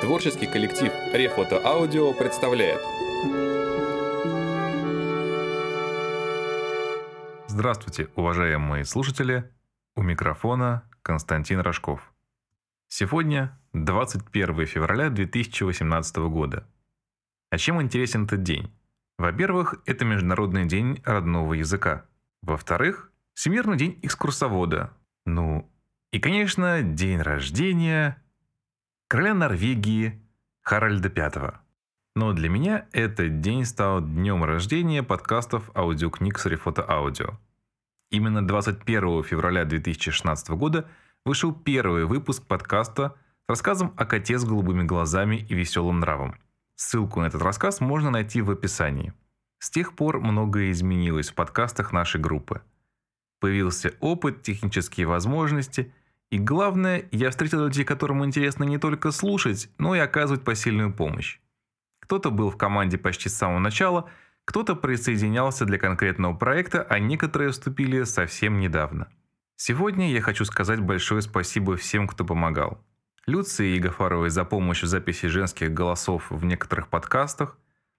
Творческий коллектив Рефото Аудио представляет Здравствуйте, уважаемые слушатели! У микрофона Константин Рожков. Сегодня 21 февраля 2018 года. А чем интересен этот день? Во-первых, это Международный день родного языка. Во-вторых, Всемирный день экскурсовода. Ну, и, конечно, день рождения короля Норвегии Харальда V. Но для меня этот день стал днем рождения подкастов аудиокниг с Аудио. Именно 21 февраля 2016 года вышел первый выпуск подкаста с рассказом о коте с голубыми глазами и веселым нравом. Ссылку на этот рассказ можно найти в описании. С тех пор многое изменилось в подкастах нашей группы. Появился опыт, технические возможности – и главное, я встретил людей, которым интересно не только слушать, но и оказывать посильную помощь. Кто-то был в команде почти с самого начала, кто-то присоединялся для конкретного проекта, а некоторые вступили совсем недавно. Сегодня я хочу сказать большое спасибо всем, кто помогал. Люции Гафаровой за помощь в записи женских голосов в некоторых подкастах,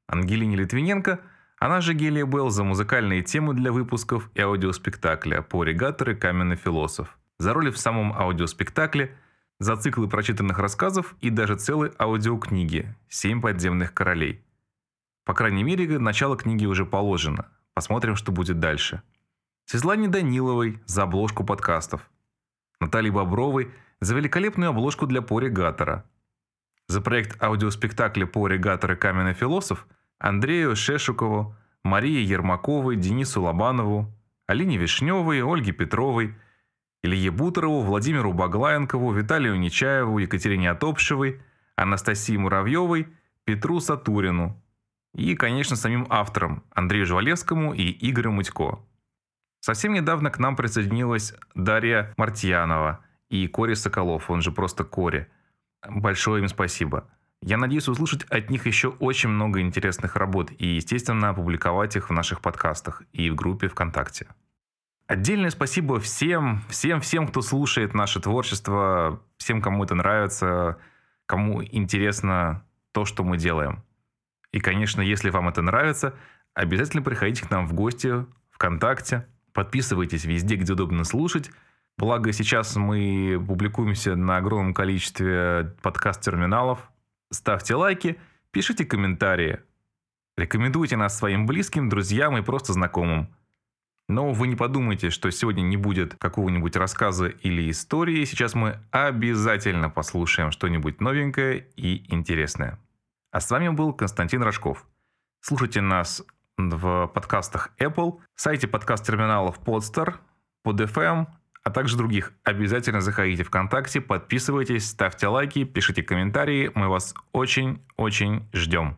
Ангелине Литвиненко, она же Гелия Белл за музыкальные темы для выпусков и аудиоспектакля по регаторы «Каменный философ», за роли в самом аудиоспектакле, за циклы прочитанных рассказов и даже целые аудиокниги «Семь подземных королей». По крайней мере, начало книги уже положено. Посмотрим, что будет дальше. Светлане Даниловой за обложку подкастов. Наталье Бобровой за великолепную обложку для Пори Гаттера. За проект аудиоспектакля Пори Гаттер и Каменный философ Андрею Шешукову, Марии Ермаковой, Денису Лобанову, Алине Вишневой, Ольге Петровой – Илье Бутерову, Владимиру Баглаенкову, Виталию Нечаеву, Екатерине Отопшевой, Анастасии Муравьевой, Петру Сатурину и, конечно, самим авторам Андрею Жвалевскому и Игорю Мутько. Совсем недавно к нам присоединилась Дарья Мартьянова и Кори Соколов, он же просто Кори. Большое им спасибо. Я надеюсь услышать от них еще очень много интересных работ и, естественно, опубликовать их в наших подкастах и в группе ВКонтакте. Отдельное спасибо всем, всем, всем, кто слушает наше творчество, всем, кому это нравится, кому интересно то, что мы делаем. И, конечно, если вам это нравится, обязательно приходите к нам в гости ВКонтакте, подписывайтесь везде, где удобно слушать. Благо, сейчас мы публикуемся на огромном количестве подкаст-терминалов. Ставьте лайки, пишите комментарии. Рекомендуйте нас своим близким, друзьям и просто знакомым. Но вы не подумайте, что сегодня не будет какого-нибудь рассказа или истории. Сейчас мы обязательно послушаем что-нибудь новенькое и интересное. А с вами был Константин Рожков. Слушайте нас в подкастах Apple, сайте подкаст-терминалов Podster, PodFM, а также других. Обязательно заходите ВКонтакте, подписывайтесь, ставьте лайки, пишите комментарии. Мы вас очень-очень ждем.